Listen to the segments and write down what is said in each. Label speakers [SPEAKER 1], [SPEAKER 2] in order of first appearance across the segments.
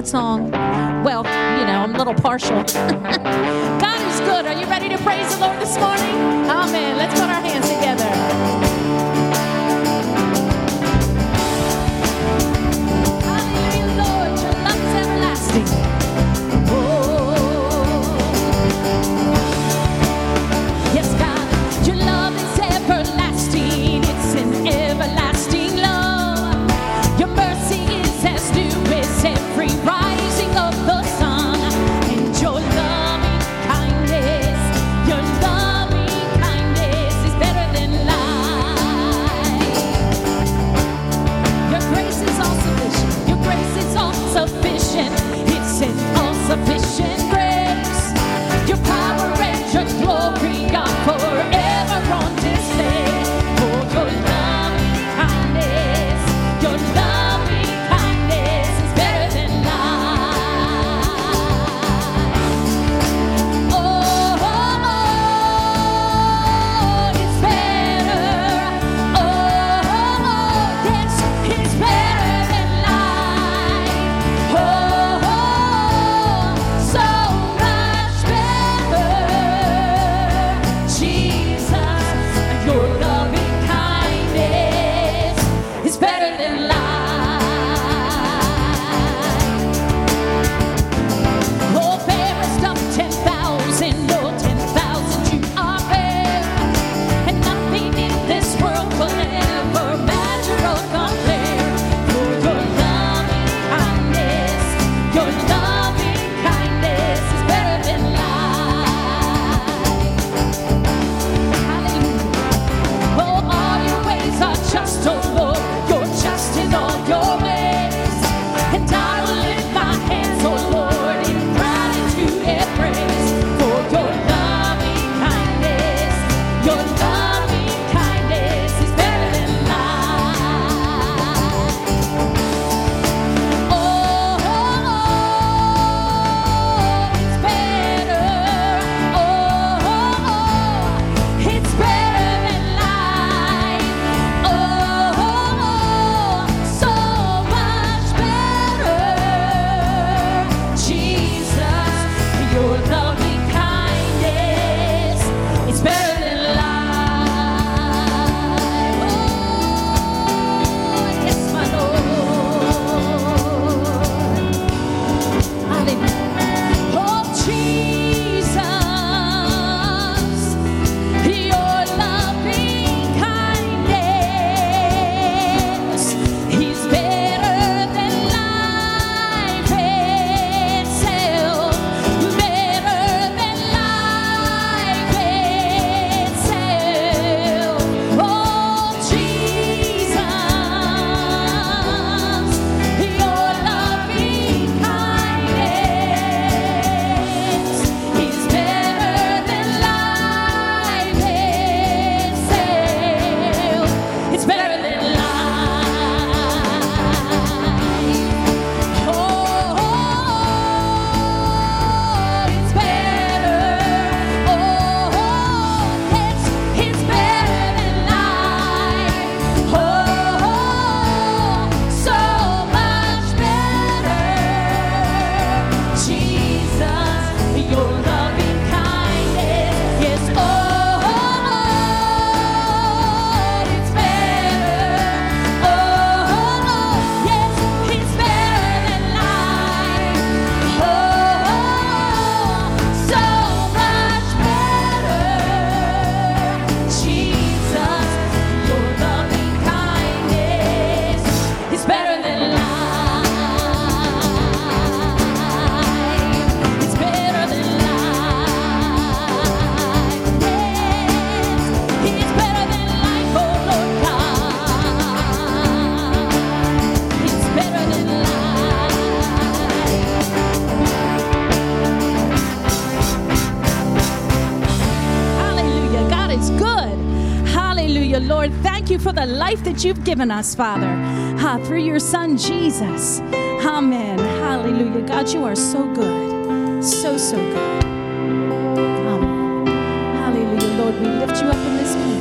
[SPEAKER 1] that song. Well, you know, I'm a little partial. God is good. Are you ready to praise the Lord this morning? You've given us, Father, ah, through your Son, Jesus. Amen. Hallelujah. God, you are so good. So, so good. Amen. Hallelujah. Lord, we lift you up in this place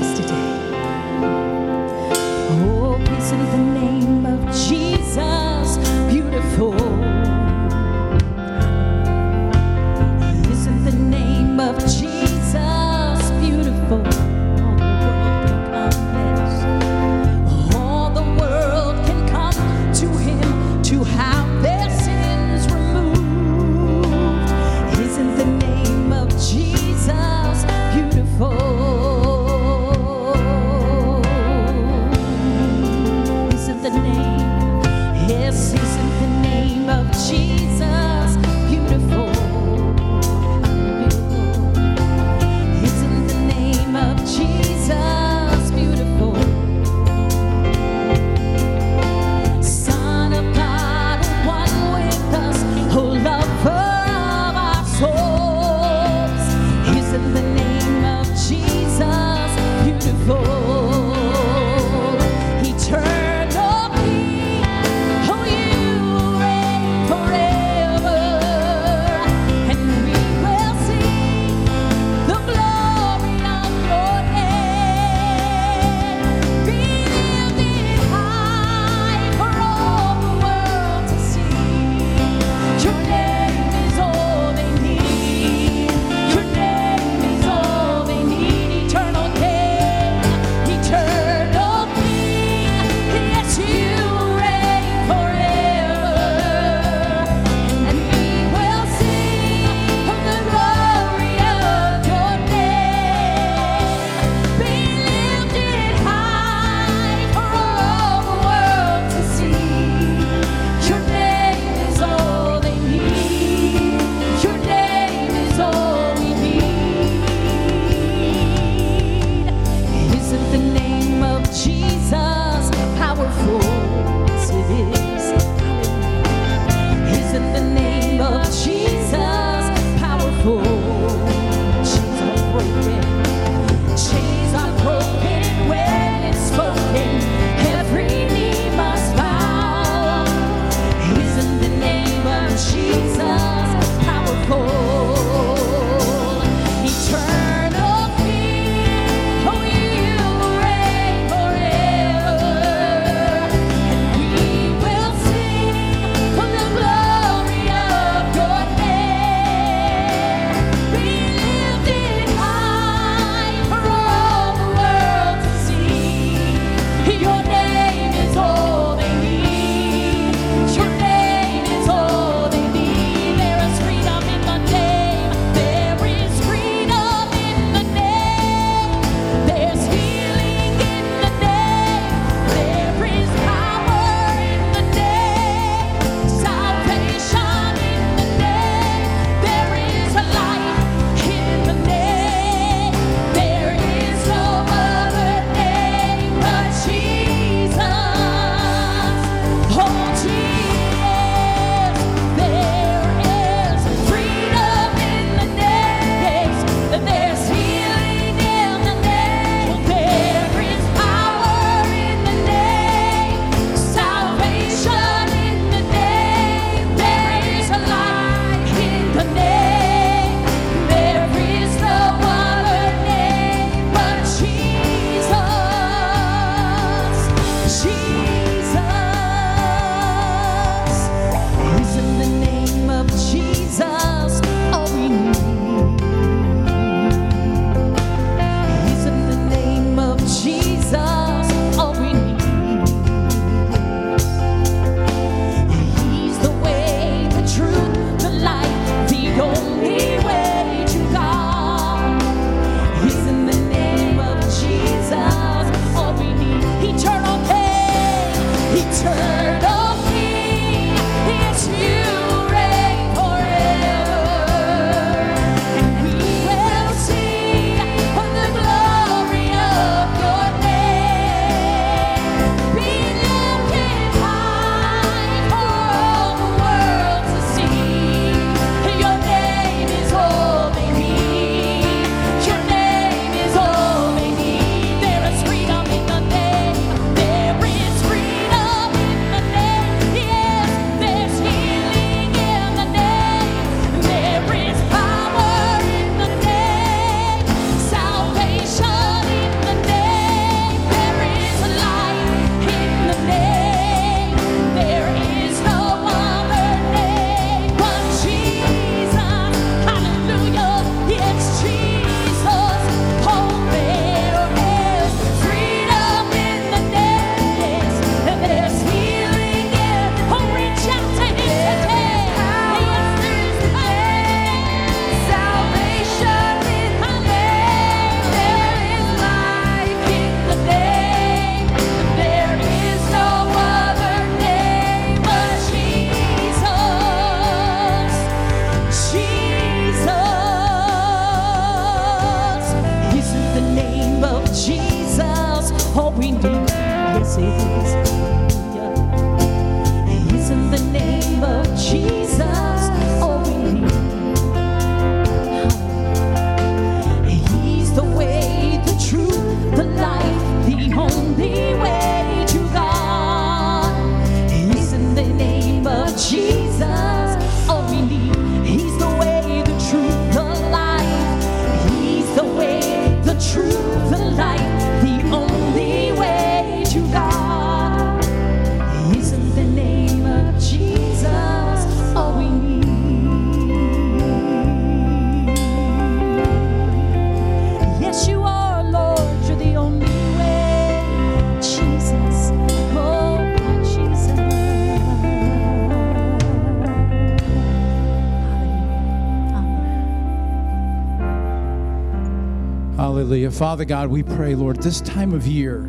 [SPEAKER 2] Father God, we pray, Lord, this time of year,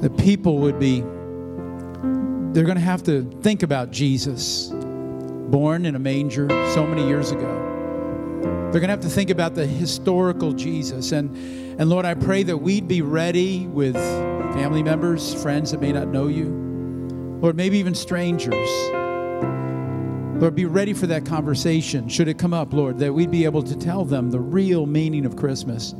[SPEAKER 2] the people would be, they're going to have to think about Jesus, born in a manger so many years ago. They're going to have to think about the historical Jesus. And, and Lord, I pray that we'd be ready with family members, friends that may not know you, Lord, maybe even strangers. Lord, be ready for that conversation, should it come up, Lord, that we'd be able to tell them the real meaning of Christmas.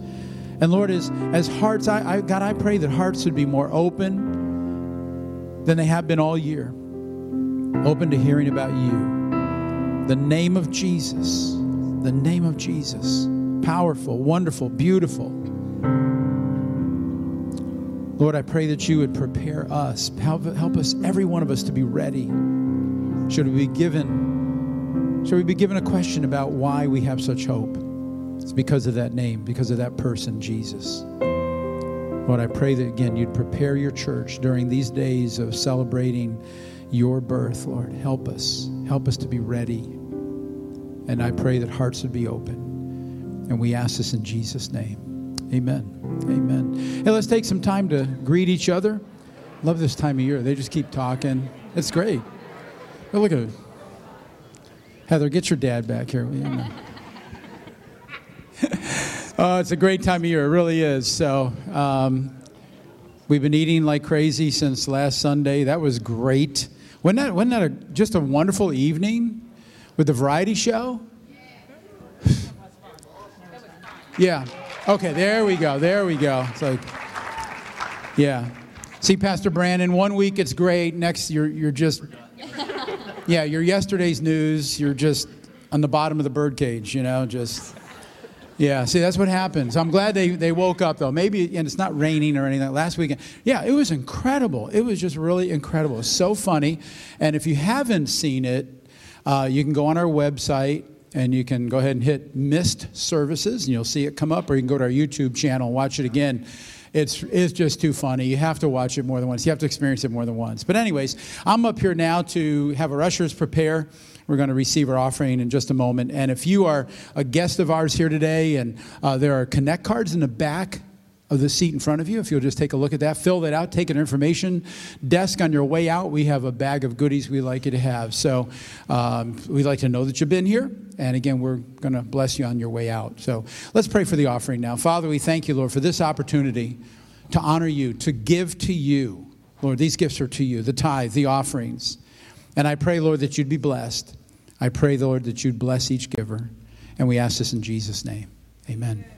[SPEAKER 2] And Lord, as, as hearts, I, I, God, I pray that hearts would be more open than they have been all year, open to hearing about you. The name of Jesus, the name of Jesus, powerful, wonderful, beautiful. Lord, I pray that you would prepare us, help, help us, every one of us, to be ready. Should we be given, should we be given a question about why we have such hope? It's because of that name, because of that person, Jesus. Lord, I pray that again you'd prepare your church during these days of celebrating your birth, Lord. Help us. Help us to be ready. And I pray that hearts would be open. And we ask this in Jesus' name. Amen. Amen. Hey, let's take some time to greet each other. Love this time of year. They just keep talking. It's great. Oh, look at it. Heather, get your dad back here. uh, it's a great time of year. It really is. So, um, we've been eating like crazy since last Sunday. That was great. Wasn't that, wasn't that a, just a wonderful evening with the variety show? yeah. Okay, there we go. There we go. It's like, yeah. See, Pastor Brandon, one week it's great. Next, you're, you're just, yeah, you're yesterday's news. You're just on the bottom of the birdcage, you know, just. Yeah, see, that's what happens. I'm glad they, they woke up, though. Maybe, and it's not raining or anything. Last weekend, yeah, it was incredible. It was just really incredible. So funny. And if you haven't seen it, uh, you can go on our website and you can go ahead and hit missed services and you'll see it come up, or you can go to our YouTube channel and watch it again. It's, it's just too funny. You have to watch it more than once. You have to experience it more than once. But, anyways, I'm up here now to have our ushers prepare. We're going to receive our offering in just a moment. And if you are a guest of ours here today, and uh, there are connect cards in the back of the seat in front of you, if you'll just take a look at that, fill that out, take an information desk on your way out. We have a bag of goodies we'd like you to have. So um, we'd like to know that you've been here. And again, we're going to bless you on your way out. So let's pray for the offering now. Father, we thank you, Lord, for this opportunity to honor you, to give to you. Lord, these gifts are to you the tithe, the offerings. And I pray, Lord, that you'd be blessed. I pray, Lord, that you'd bless each giver. And we ask this in Jesus' name. Amen.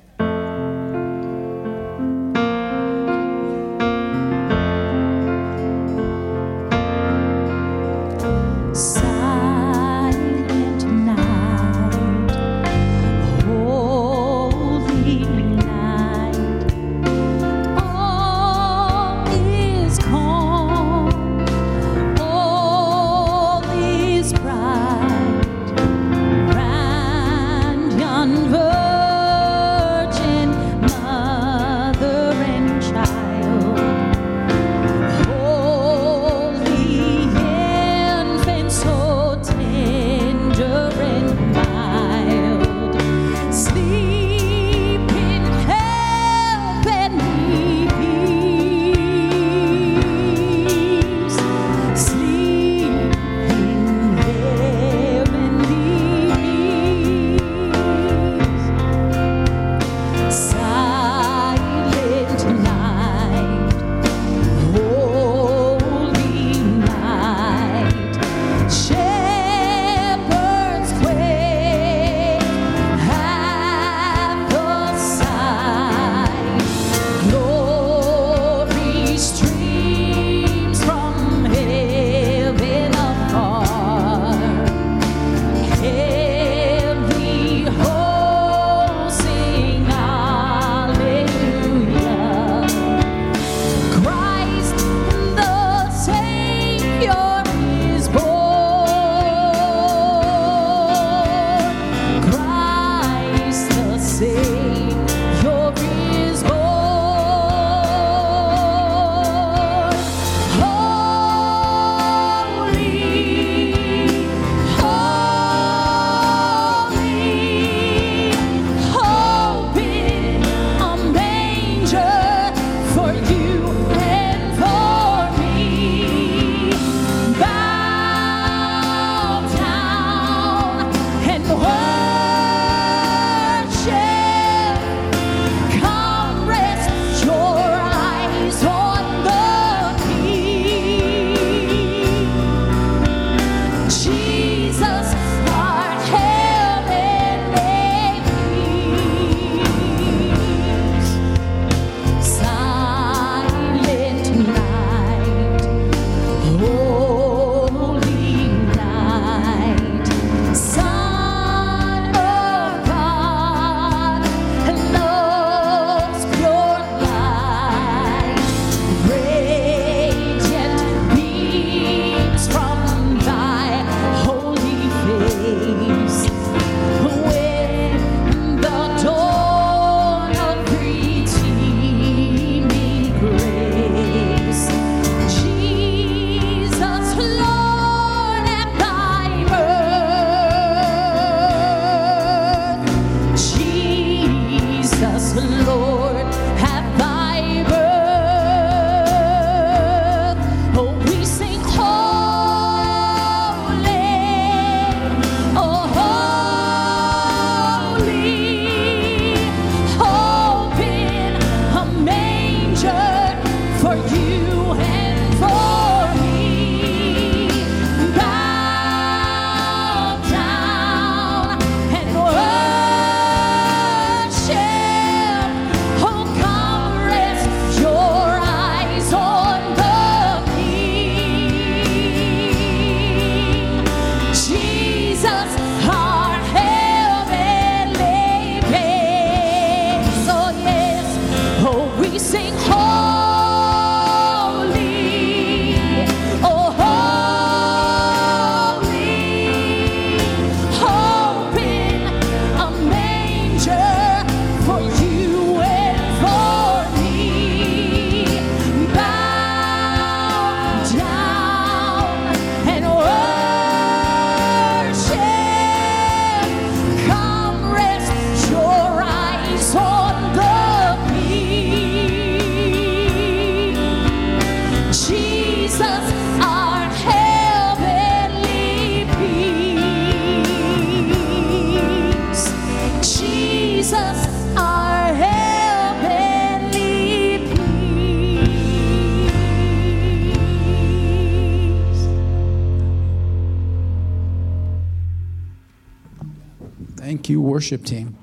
[SPEAKER 1] Worship
[SPEAKER 2] team.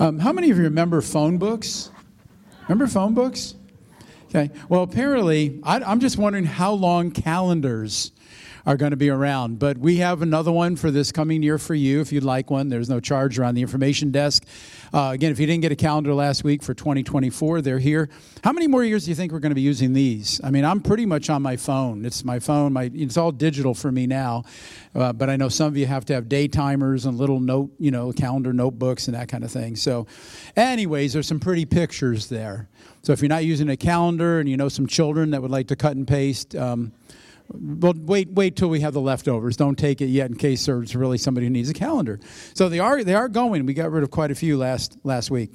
[SPEAKER 2] Um, how many of you remember phone books? Remember phone books? Okay. Well, apparently, I, I'm just wondering how long calendars are going to be around. But we have another one for this coming year for you if you'd like one. There's no charge around the information desk. Uh, again, if you didn't get a calendar last week for 2024, they're here. How many more years do you think we're going to be using these? I mean, I'm pretty much on my phone. It's my phone. My it's all digital for me now. Uh, but I know some of you have to have day timers and little note, you know, calendar notebooks and that kind of thing. So, anyways, there's some pretty pictures there. So if you're not using a calendar and you know some children that would like to cut and paste. Um, well, wait, wait till we have the leftovers. Don't take it yet in case there's really somebody who needs a calendar. So they are they are going. We got rid of quite a few last last week.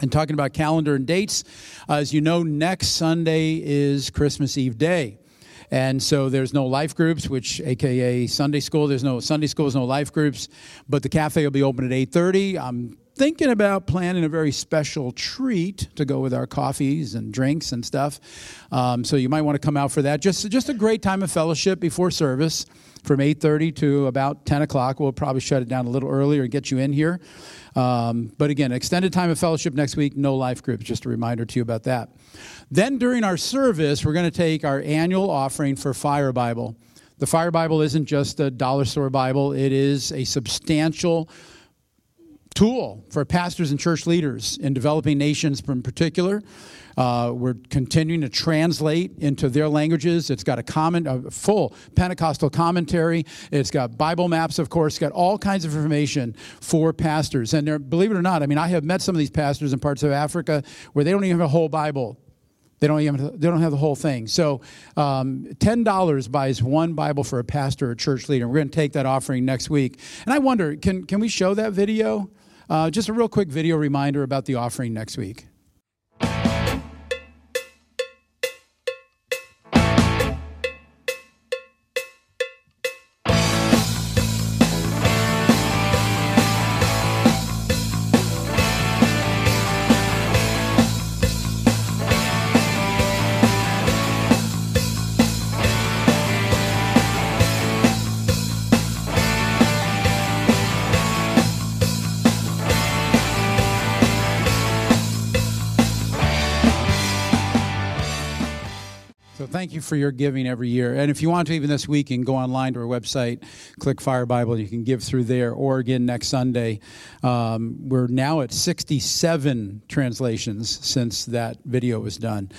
[SPEAKER 2] And talking about calendar and dates, uh, as you know, next Sunday is Christmas Eve day. And so there's no life groups, which AKA Sunday school. There's no Sunday schools, no life groups, but the cafe will be open at 8:30. I'm thinking about planning a very special treat to go with our coffees and drinks and stuff. Um, so you might want to come out for that. Just just a great time of fellowship before service from 8.30 to about 10 o'clock. We'll probably shut it down a little earlier and get you in here. Um, but again extended time of fellowship next week no life groups just a reminder to you about that. Then during our service we're going to take our annual offering for fire bible. The fire bible isn't just a dollar store bible. It is a substantial tool for pastors and church leaders in developing nations in particular. Uh, we're continuing to translate into their languages. It's got a comment, a full Pentecostal commentary. It's got Bible maps, of course. It's got all kinds of information for pastors. And believe it or not, I mean, I have met some of these pastors in parts of Africa where they don't even have a whole Bible. They don't even they don't have the whole thing. So um, ten dollars buys one Bible for a pastor or church leader. We're going to take that offering next week. And I wonder, can can we show that video? Uh, just a real quick video reminder about the offering next week. You for your giving every year. And if you want to, even this week, you can go online to our website, click Fire Bible. You can give through there. Or again, next Sunday, um, we're now at 67 translations since that video was done.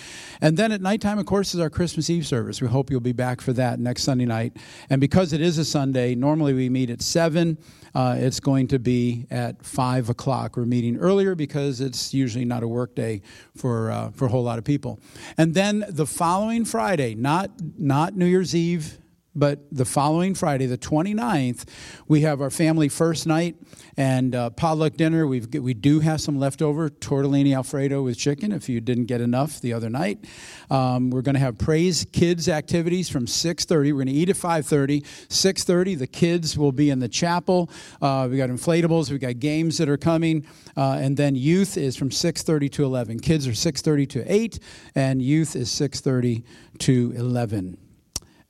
[SPEAKER 2] And then at nighttime, of course, is our Christmas Eve service. We hope you'll be back for that next Sunday night. And because it is a Sunday, normally we meet at 7. Uh, it's going to be at 5 o'clock. We're meeting earlier because it's usually not a work day for, uh, for a whole lot of people. And then the following Friday, not, not New Year's Eve But the following Friday, the 29th, we have our family first night and uh, potluck dinner. We've, we do have some leftover tortellini Alfredo with chicken if you didn't get enough the other night. Um, we're going to have praise kids activities from 6.30. We're going to eat at 5.30. 6.30, the kids will be in the chapel. Uh, we got inflatables. We got games that are coming. Uh, and then youth is from 6.30 to 11. Kids are 6.30 to 8, and youth is 6.30 to 11.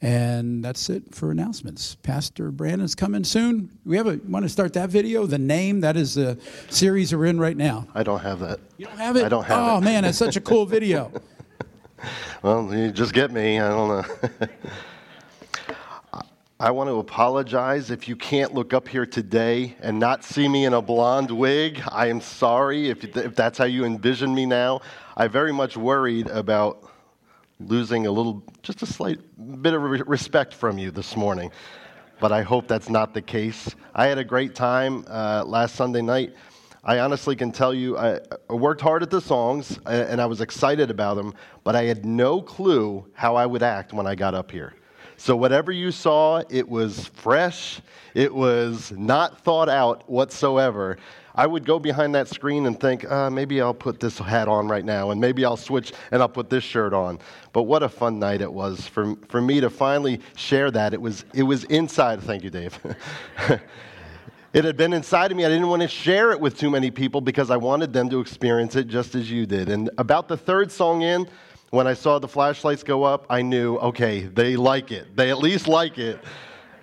[SPEAKER 2] And that's it for announcements. Pastor Brandon's coming soon. We have a want to start that video. The name that is the series we're in right now.
[SPEAKER 3] I don't have that.
[SPEAKER 2] You don't have it.
[SPEAKER 3] I don't have
[SPEAKER 2] oh,
[SPEAKER 3] it.
[SPEAKER 2] Oh man, that's such a cool video.
[SPEAKER 3] Well, you just get me. I don't know. I want to apologize if you can't look up here today and not see me in a blonde wig. I am sorry if, if that's how you envision me now. I very much worried about losing a little, just a slight bit of re- respect from you this morning. But I hope that's not the case. I had a great time uh, last Sunday night. I honestly can tell you, I, worked hard at the songs and I was excited about them, but I had no clue how I would act when I got up here. So, whatever you saw, it was fresh, it was not thought out whatsoever. I would go behind that screen and think, uh, maybe I'll put this hat on right now, and maybe I'll switch and I'll put this shirt on. But what a fun night it was for, for me to finally share that. It was, it was inside. Thank you, Dave. it had been inside of me. I didn't want to share it with too many people because I wanted them to experience it just as you did. And about the third song in, when I saw the flashlights go up, I knew, okay, they like it. They at least like it.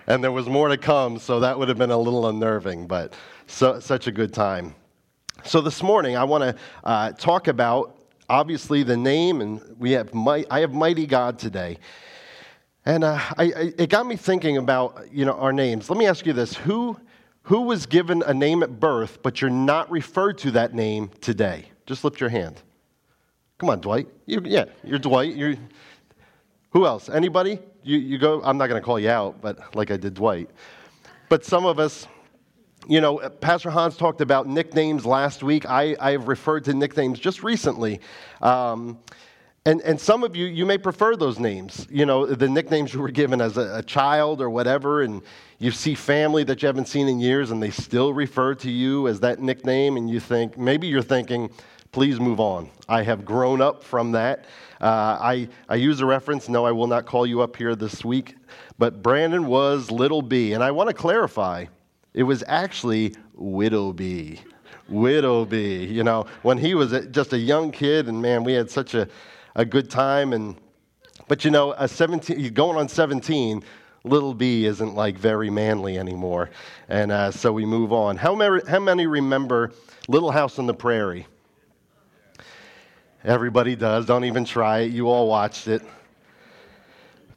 [SPEAKER 3] And there was more to come, so that would have been a little unnerving, but so, such a good time. So this morning, I want to uh, talk about obviously the name, and we have I have mighty God today. And uh, I, I, it got me thinking about you know our names. Let me ask you this: Who who was given a name at birth, but you're not referred to that name today? Just lift your hand. Come on, Dwight. You, yeah, you're Dwight. You're, who else? Anybody? You, you go. I'm not going to call you out, but like I did Dwight. But some of us, you know, Pastor Hans talked about nicknames last week. I, I've referred to nicknames just recently. Um, and, and some of you, you may prefer those names, you know, the nicknames you were given as a, a, child or whatever, and you see family that you haven't seen in years and they still refer to you as that nickname, and you think, maybe you're thinking, please move on. I have grown up from that. Uh, I, I use a reference, no, I will not call you up here this week, but Brandon was Little B, and I want to clarify it was actually. Widow B. You know, when he was just a young kid, and man, we had such a, a good time. And but you know, a 17, going on 17, little B isn't like very manly anymore, and uh, so we move on. How many, how many remember Little House on the Prairie? Everybody does. Don't even try it. You all watched it.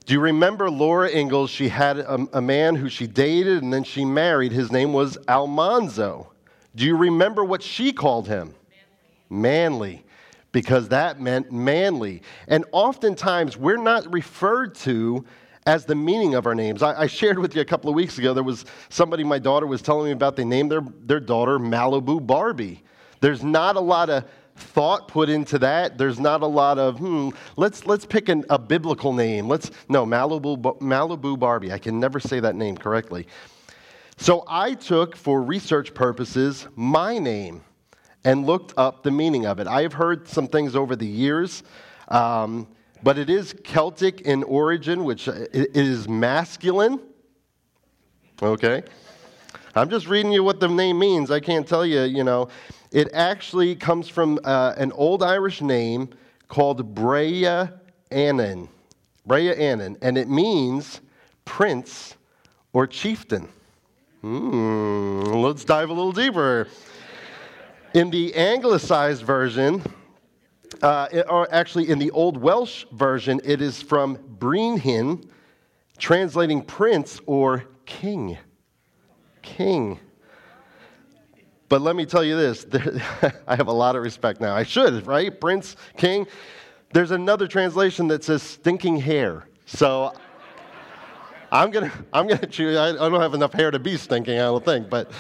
[SPEAKER 3] Do you remember Laura Ingalls? She had a, a, man who she dated and then she married. His name was Almanzo. Do you remember what she called him? Manly. manly. Because that meant manly. And oftentimes we're not referred to as the meaning of our names. I, I, shared with you a couple of weeks ago, there was somebody my daughter was telling me about, they named their, their daughter Malibu Barbie. There's not a lot of thought put into that. There's not a lot of, hmm, let's, let's pick an, a biblical name. Let's, no, Malibu, Malibu Barbie. I can never say that name correctly. So I took, for research purposes, my name and looked up the meaning of it. I have heard some things over the years, um, but it is Celtic in origin, which is masculine. Okay? I'm just reading you what the name means. I can't tell you, you know. It actually comes from uh, an old Irish name called Brea Annan. Brea Annan, and it means prince or chieftain. Hmm, let's dive a little deeper. In the anglicized version, uh, or actually in the Old Welsh version, it is from Brenhin, translating prince or king. King. But let me tell you this I have a lot of respect now. I should, right? Prince, king. There's another translation that says stinking hair. So I'm going to I'm gonna choose. I don't have enough hair to be stinking, I don't think, but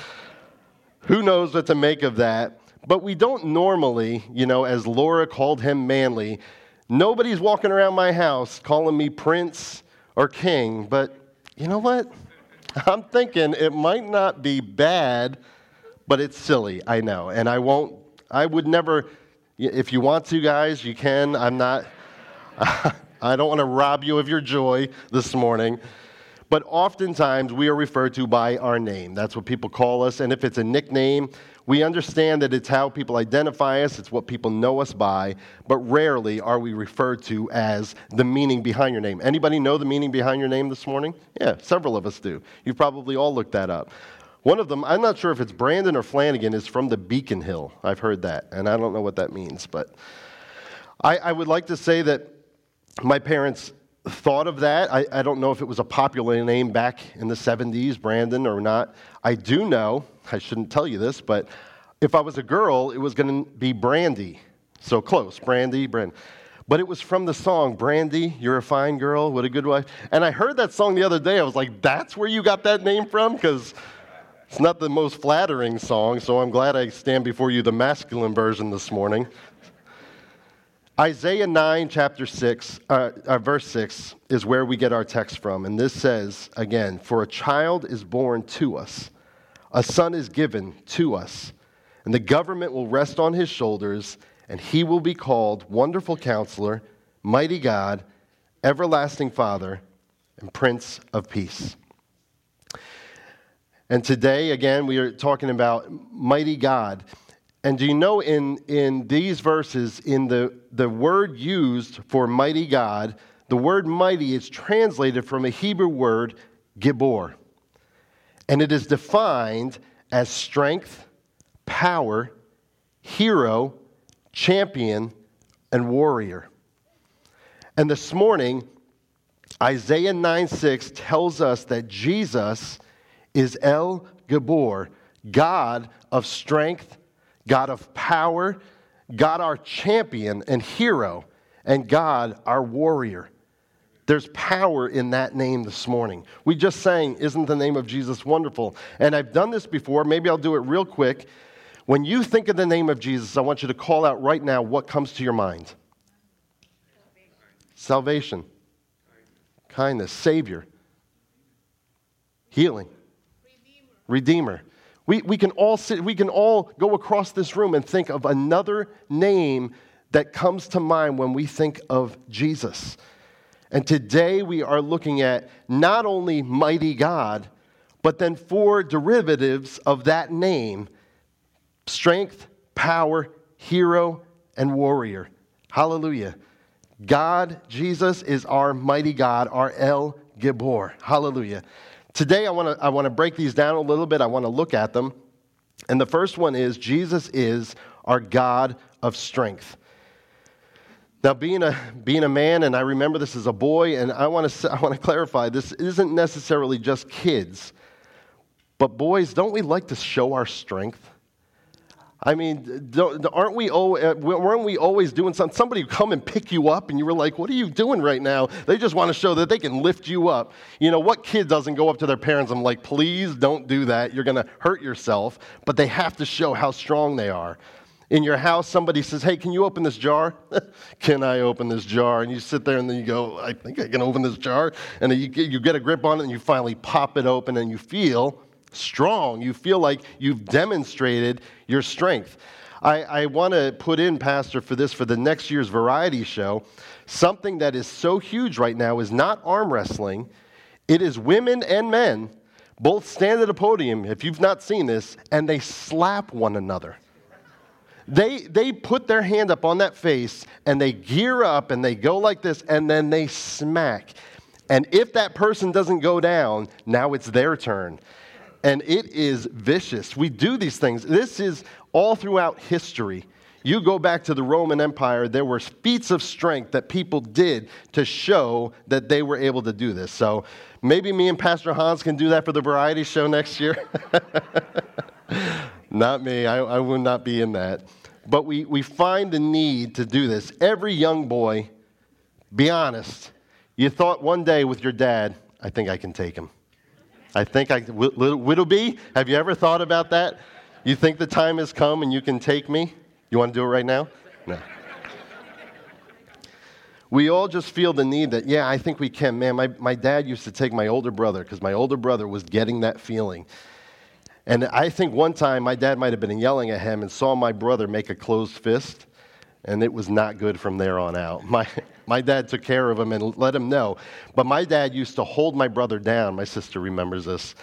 [SPEAKER 3] who knows what to make of that. But we don't normally, you know, as Laura called him manly, nobody's walking around my house calling me prince or king, but you know what? I'm thinking it might not be bad, but it's silly. I know. And I won't, I would never, if you want to, guys, you can. I'm not, I don't want to rob you of your joy this morning. But oftentimes we are referred to by our name. That's what people call us. And if it's a nickname, we understand that it's how people identify us, it's what people know us by, but rarely are we referred to as the meaning behind your name. Anybody know the meaning behind your name this morning? Yeah, several of us do. You've probably all looked that up. One of them, I'm not sure if it's Brandon or Flanagan, is from the Beacon Hill. I've heard that, and I don't know what that means, but I, I would like to say that my parents thought of that. I, I, don't know if it was a popular name back in the 70s, Brandon, or not. I do know, I shouldn't tell you this, but if I was a girl, it was going to be Brandy. So close, Brandy, Brand. But it was from the song, Brandy, You're a Fine Girl, What a Good Wife. And I heard that song the other day. I was like, that's where you got that name from? Because it's not the most flattering song, so I'm glad I stand before you the masculine version this morning. Isaiah 9, chapter 6, uh, uh, verse 6 is where we get our text from. And this says, again, For a child is born to us, a son is given to us, and the government will rest on his shoulders, and he will be called Wonderful Counselor, Mighty God, Everlasting Father, and Prince of Peace. And today, again, we are talking about Mighty God. And do you know in, in these verses, in the, the word used for mighty God, the word mighty is translated from a Hebrew word, gibor. And it is defined as strength, power, hero, champion, and warrior. And this morning, Isaiah 9 6 tells us that Jesus is El Gibor, God of strength God of power, God our champion and hero, and God our warrior. There's power in that name this morning. We just sang, Isn't the name of Jesus wonderful? And I've done this before. Maybe I'll do it real quick. When you think of the name of Jesus, I want you to call out right now what comes to your mind salvation, kindness, Savior, healing, Redeemer. We, we, can all sit, we can all go across this room and think of another name that comes to mind when we think of Jesus. And today we are looking at not only mighty God, but then four derivatives of that name strength, power, hero, and warrior. Hallelujah. God, Jesus, is our mighty God, our El Gibor. Hallelujah. Today, I want to I wanna break these down a little bit. I want to look at them. And the first one is Jesus is our God of strength. Now, being a, being a man, and I remember this as a boy, and I want to I want to clarify this isn't necessarily just kids, but boys, don't we like to show our strength? I mean, aren't we, uh, weren't we always doing something? Somebody would come and pick you up, and you were like, What are you doing right now? They just want to show that they can lift you up. You know, what kid doesn't go up to their parents I'm like, please don't do that. You're going to hurt yourself. But they have to show how strong they are. In your house, somebody says, Hey, can you open this jar? can I open this jar? And you sit there and then you go, I think I can open this jar. And you get a grip on it and you finally pop it open and you feel strong. You feel like you've demonstrated your strength. I, I want to put in, Pastor, for this, for the next year's variety show, something that is so huge right now is not arm wrestling, it is women and men both stand at a podium, if you've not seen this, and they slap one another. They, they put their hand up on that face and they gear up and they go like this and then they smack. And if that person doesn't go down, now it's their turn and it is vicious. We do these things. This is all throughout history. You go back to the Roman Empire, there were feats of strength that people did to show that they were able to do this. So maybe me and Pastor Hans can do that for the variety show next year. not me, I, I will not be in that. But we, we find the need to do this. Every young boy, be honest, you thought one day with your dad, I think I can take him. I think I, Whittleby, have you ever thought about that? You think the time has come and you can take me? You want to do it right now? No. We all just feel the need that, yeah, I think we can. Man, my, my dad used to take my older brother because my older brother was getting that feeling. And I think one time my dad might have been yelling at him and saw my brother make a closed fist, and it was not good from there on out. My, my dad took care of him and let him know. But my dad used to hold my brother down, my sister remembers this,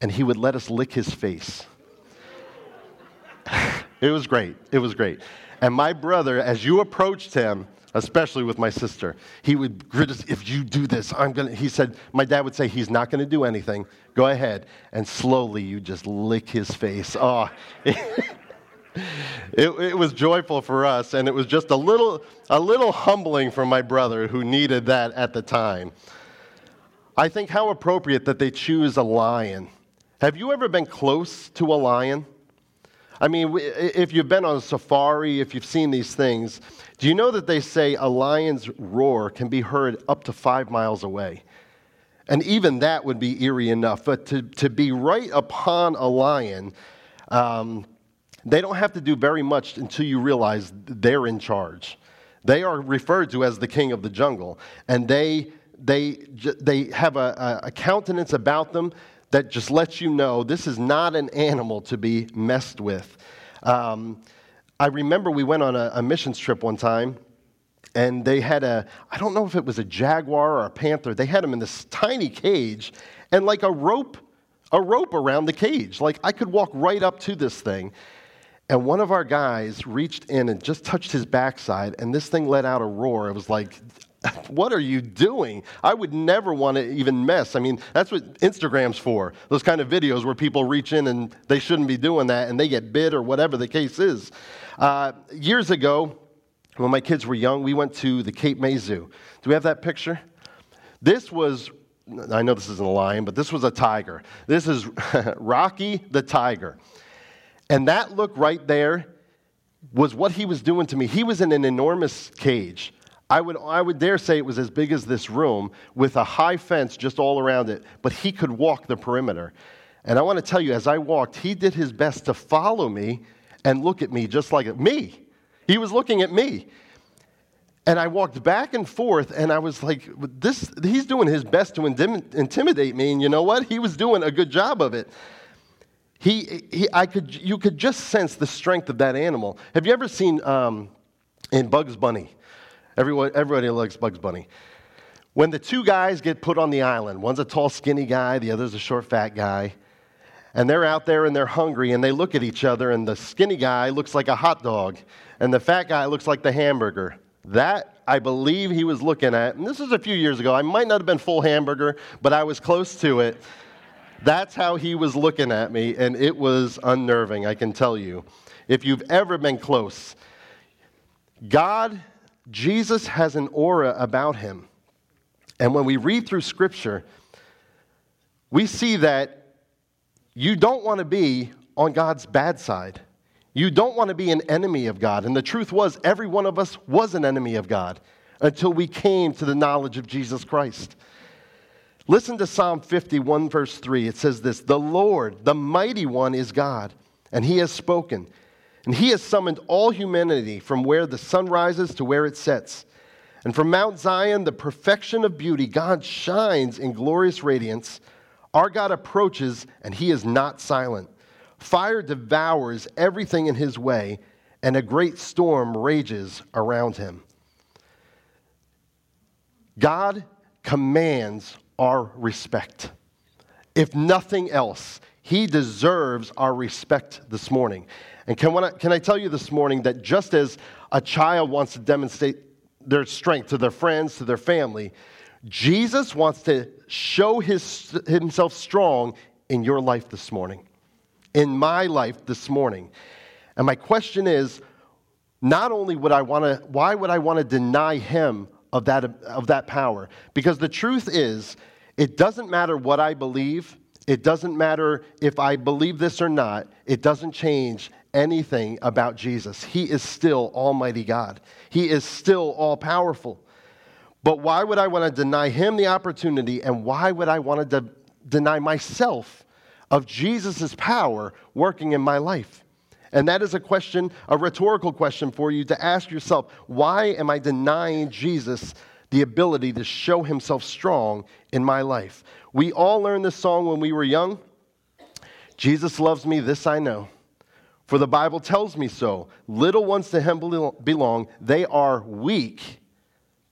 [SPEAKER 3] and he would let us lick his face. it was great. It was great. And my brother, as you approached him, especially with my sister. He would grit us, if you do this, I'm going to, he said, my dad would say, he's not going to do anything. Go ahead. And slowly you just lick his face. Oh, it, it, was joyful for us. And it was just a little, a little humbling for my brother who needed that at the time. I think how appropriate that they choose a lion. Have you ever been close to a lion? I mean, if you've been on a safari, if you've seen these things, do you know that they say a lion's roar can be heard up to five miles away? And even that would be eerie enough. But to, to be right upon a lion, um, they don't have to do very much until you realize they're in charge. They are referred to as the king of the jungle, and they, they, they have a, a countenance about them that just lets you know this is not an animal to be messed with. Um, I remember we went on a, a missions trip one time, and they had a, I don't know if it was a jaguar or a panther, they had them in this tiny cage and like a rope, a rope around the cage. Like I could walk right up to this thing. And one of our guys reached in and just touched his backside, and this thing let out a roar. It was like, what are you doing? I would never want to even mess. I mean, that's what Instagram's for. Those kind of videos where people reach in and they shouldn't be doing that and they get bit or whatever the case is. Uh, years ago, when my kids were young, we went to the Cape May Zoo. Do we have that picture? This was, I know this isn't a lion, but this was a tiger. This is Rocky the tiger. And that look right there was what he was doing to me. He was in an enormous cage. I would, I would dare say it was as big as this room with a high fence just all around it, but he could walk the perimeter. And I want to tell you, as I walked, he did his best to follow me and look at me just like me. He was looking at me. And I walked back and forth, and I was like, this, he's doing his best to intimidate me. And you know what? He was doing a good job of it. He, he, I could, you could just sense the strength of that animal. Have you ever seen um, in Bugs Bunny? Everyone, everybody likes Bugs Bunny. When the two guys get put on the island, one's a tall, skinny guy, the other's a short, fat guy, and they're out there and they're hungry and they look at each other, and the skinny guy looks like a hot dog, and the fat guy looks like the hamburger. That I believe he was looking at, and this was a few years ago. I might not have been full hamburger, but I was close to it. That's how he was looking at me, and it was unnerving, I can tell you. If you've ever been close, God Jesus has an aura about him. And when we read through Scripture, we see that you don't want to be on God's bad side. You don't want to be an enemy of God. And the truth was, every one of us was an enemy of God until we came to the knowledge of Jesus Christ. Listen to Psalm 51, verse 3. It says this The Lord, the mighty one, is God, and he has spoken and he has summoned all humanity from where the sun rises to where it sets. And from Mount Zion, the perfection of beauty, God shines in glorious radiance. Our God approaches, and he is not silent. Fire devours everything in his way, and a great storm rages around him. God commands our respect. If nothing else, he deserves our respect this morning. And can, I, can I tell you this morning that just as a child wants to demonstrate their strength to their friends, to their family, Jesus wants to show his, himself strong in your life this morning, in my life this morning. And my question is not only would I want to, why would I want to deny him of that, of that power? Because the truth is, it doesn't matter what I believe. It doesn't matter if I believe this or not. It doesn't change anything about Jesus. He is still Almighty God, He is still all powerful. But why would I want to deny Him the opportunity, and why would I want to de- deny myself of Jesus' power working in my life? And that is a question, a rhetorical question for you to ask yourself why am I denying Jesus the ability to show himself strong in my life? We all learned this song when we were young. Jesus loves me, this I know. For the Bible tells me so. Little ones to him belong. They are weak,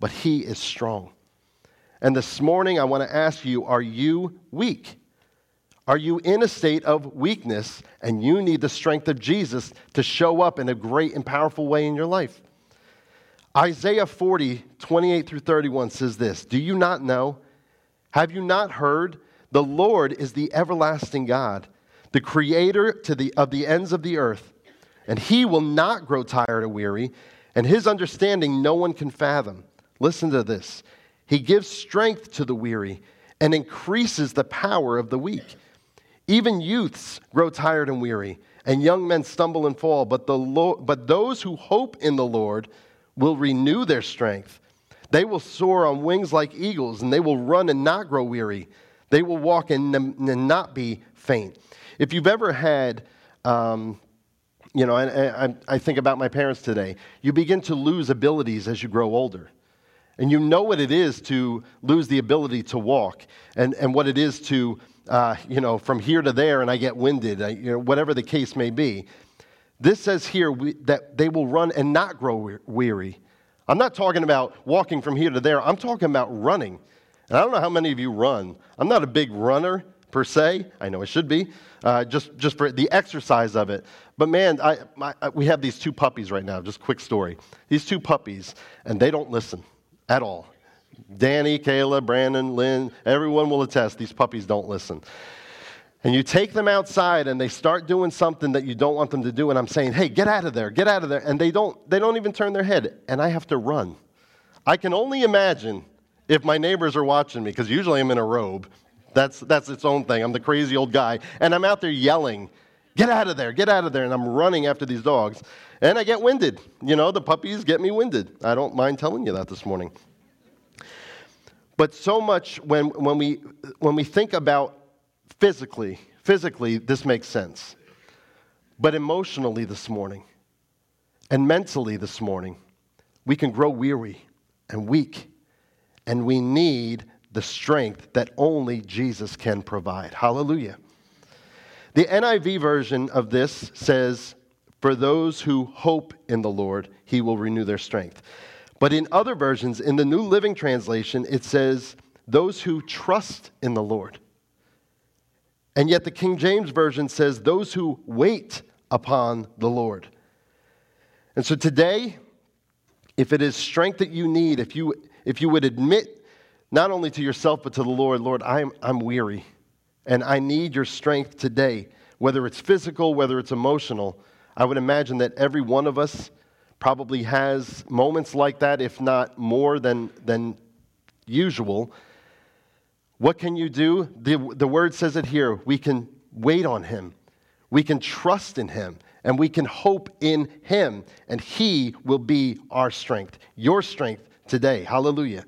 [SPEAKER 3] but he is strong. And this morning, I want to ask you are you weak? Are you in a state of weakness and you need the strength of Jesus to show up in a great and powerful way in your life? Isaiah 40, 28 through 31 says this Do you not know? Have you not heard? The Lord is the everlasting God the creator to the, of the ends of the earth. And he will not grow tired or weary, and his understanding no one can fathom. Listen to this. He gives strength to the weary and increases the power of the weak. Even youths grow tired and weary, and young men stumble and fall, but, the Lord, but those who hope in the Lord will renew their strength. They will soar on wings like eagles, and they will run and not grow weary. They will walk and, and not be faint. If you've ever had, um, you know, I, I think about my parents today, you begin to lose abilities as you grow older. And you know what it is to lose the ability to walk and, and what it is to, uh, you know, from here to there and I get winded, I, you know, whatever the case may be. This says here we, that they will run and not grow weary. I'm not talking about walking from here to there, I'm talking about running. And I don't know how many of you run. I'm not a big runner per se. I know I should be, uh, just, just for the exercise of it. But man, I, my, we have these two puppies right now. Just quick story. These two puppies, and they don't listen at all. Danny, Kayla, Brandon, Lynn, everyone will attest these puppies don't listen. And you take them outside and they start doing something that you don't want them to do, and I'm saying, hey, get out of there, get out of there. And they don't, they don't even turn their head, and I have to run. I can only imagine if my neighbors are watching me, because usually I'm in a robe, that's, that's its own thing. I'm the crazy old guy. And I'm out there yelling, get out of there, get out of there. And I'm running after these dogs. And I get winded. You know, the puppies get me winded. I don't mind telling you that this morning. But so much when, when, we, when we think about physically, physically, this makes sense. But emotionally this morning and mentally this morning, we can grow weary and weak. And we need the strength that only Jesus can provide. Hallelujah. The NIV version of this says, For those who hope in the Lord, he will renew their strength. But in other versions, in the New Living Translation, it says, Those who trust in the Lord. And yet the King James Version says, Those who wait upon the Lord. And so today, if it is strength that you need, if you, if you would admit not only to yourself, but to the Lord, Lord, I'm, I'm weary and I need your strength today, whether it's physical, whether it's emotional. I would imagine that every one of us probably has moments like that, if not more than, than usual. What can you do? The, the word says it here. We can wait on him, we can trust in him, and we can hope in him, and he will be our strength, your strength today. Hallelujah.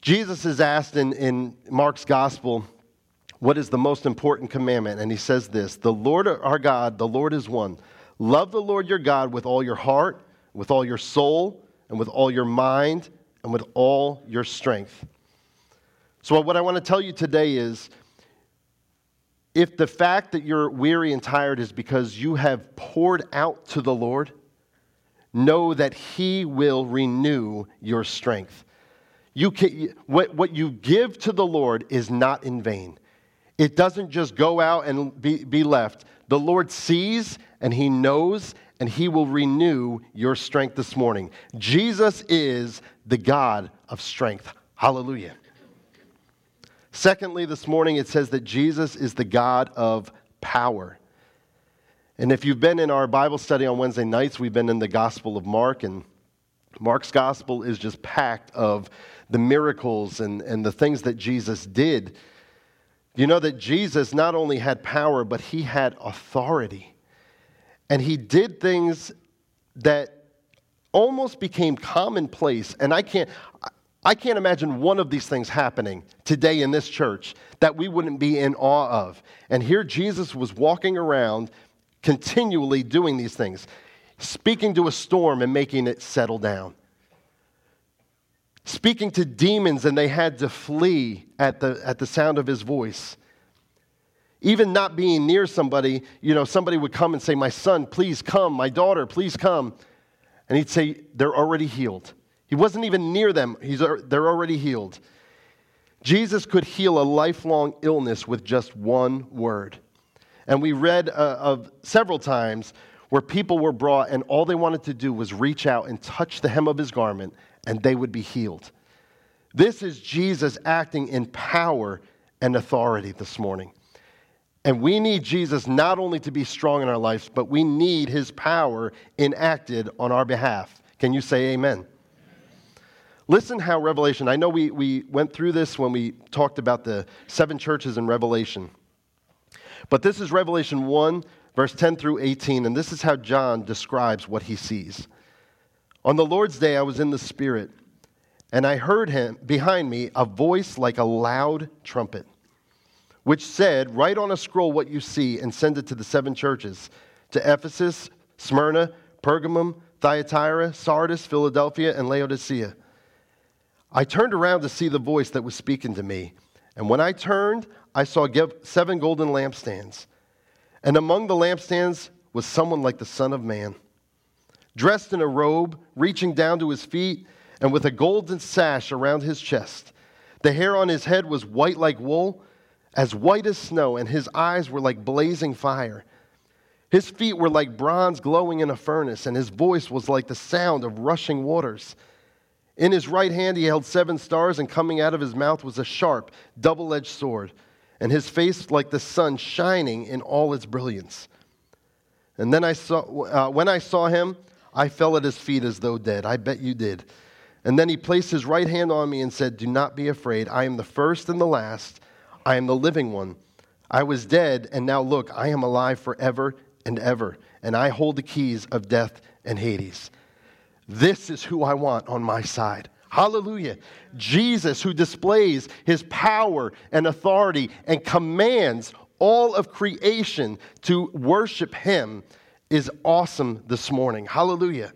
[SPEAKER 3] Jesus is asked in, in Mark's gospel, what is the most important commandment? And he says this The Lord our God, the Lord is one. Love the Lord your God with all your heart, with all your soul, and with all your mind, and with all your strength. So, what I want to tell you today is if the fact that you're weary and tired is because you have poured out to the Lord, know that He will renew your strength. You can, what, what you give to the Lord is not in vain. It doesn't just go out and be, be left. The Lord sees and He knows and He will renew your strength this morning. Jesus is the God of strength. Hallelujah. Secondly, this morning it says that Jesus is the God of power. And if you've been in our Bible study on Wednesday nights, we've been in the Gospel of Mark, and Mark's Gospel is just packed of the miracles and, and the things that Jesus did, you know that Jesus not only had power, but he had authority. And he did things that almost became commonplace. And I can't, I can't imagine one of these things happening today in this church that we wouldn't be in awe of. And here Jesus was walking around continually doing these things, speaking to a storm and making it settle down, speaking to demons and they had to flee at the, at the sound of his voice. Even not being near somebody, you know, somebody would come and say, My son, please come. My daughter, please come. And he'd say, They're already healed. He wasn't even near them, He's, they're already healed. Jesus could heal a lifelong illness with just one word. And we read uh, of several times where people were brought and all they wanted to do was reach out and touch the hem of his garment and they would be healed. This is Jesus acting in power and authority this morning. And we need Jesus not only to be strong in our lives, but we need his power enacted on our behalf. Can you say amen? Listen how Revelation, I know we, we went through this when we talked about the seven churches in Revelation. But this is Revelation 1, verse 10 through 18, and this is how John describes what he sees. On the Lord's day, I was in the Spirit, and I heard him behind me a voice like a loud trumpet, which said, Write on a scroll what you see and send it to the seven churches to Ephesus, Smyrna, Pergamum, Thyatira, Sardis, Philadelphia, and Laodicea. I turned around to see the voice that was speaking to me, and when I turned, I saw seven golden lampstands. And among the lampstands was someone like the Son of Man, dressed in a robe, reaching down to his feet, and with a golden sash around his chest. The hair on his head was white like wool, as white as snow, and his eyes were like blazing fire. His feet were like bronze glowing in a furnace, and his voice was like the sound of rushing waters. In his right hand he held seven stars, and coming out of his mouth was a sharp, double edged sword and his face like the sun shining in all its brilliance. And then I saw, uh, when I saw him, I fell at his feet as though dead. I bet you did. And then he placed his right hand on me and said, Do not be afraid. I am the first and the last. I am the living one. I was dead, and now look, I am alive forever and ever, and I hold the keys of death and Hades. This is who I want on my side. Hallelujah. Jesus, who displays his power and authority and commands all of creation to worship him, is awesome this morning. Hallelujah.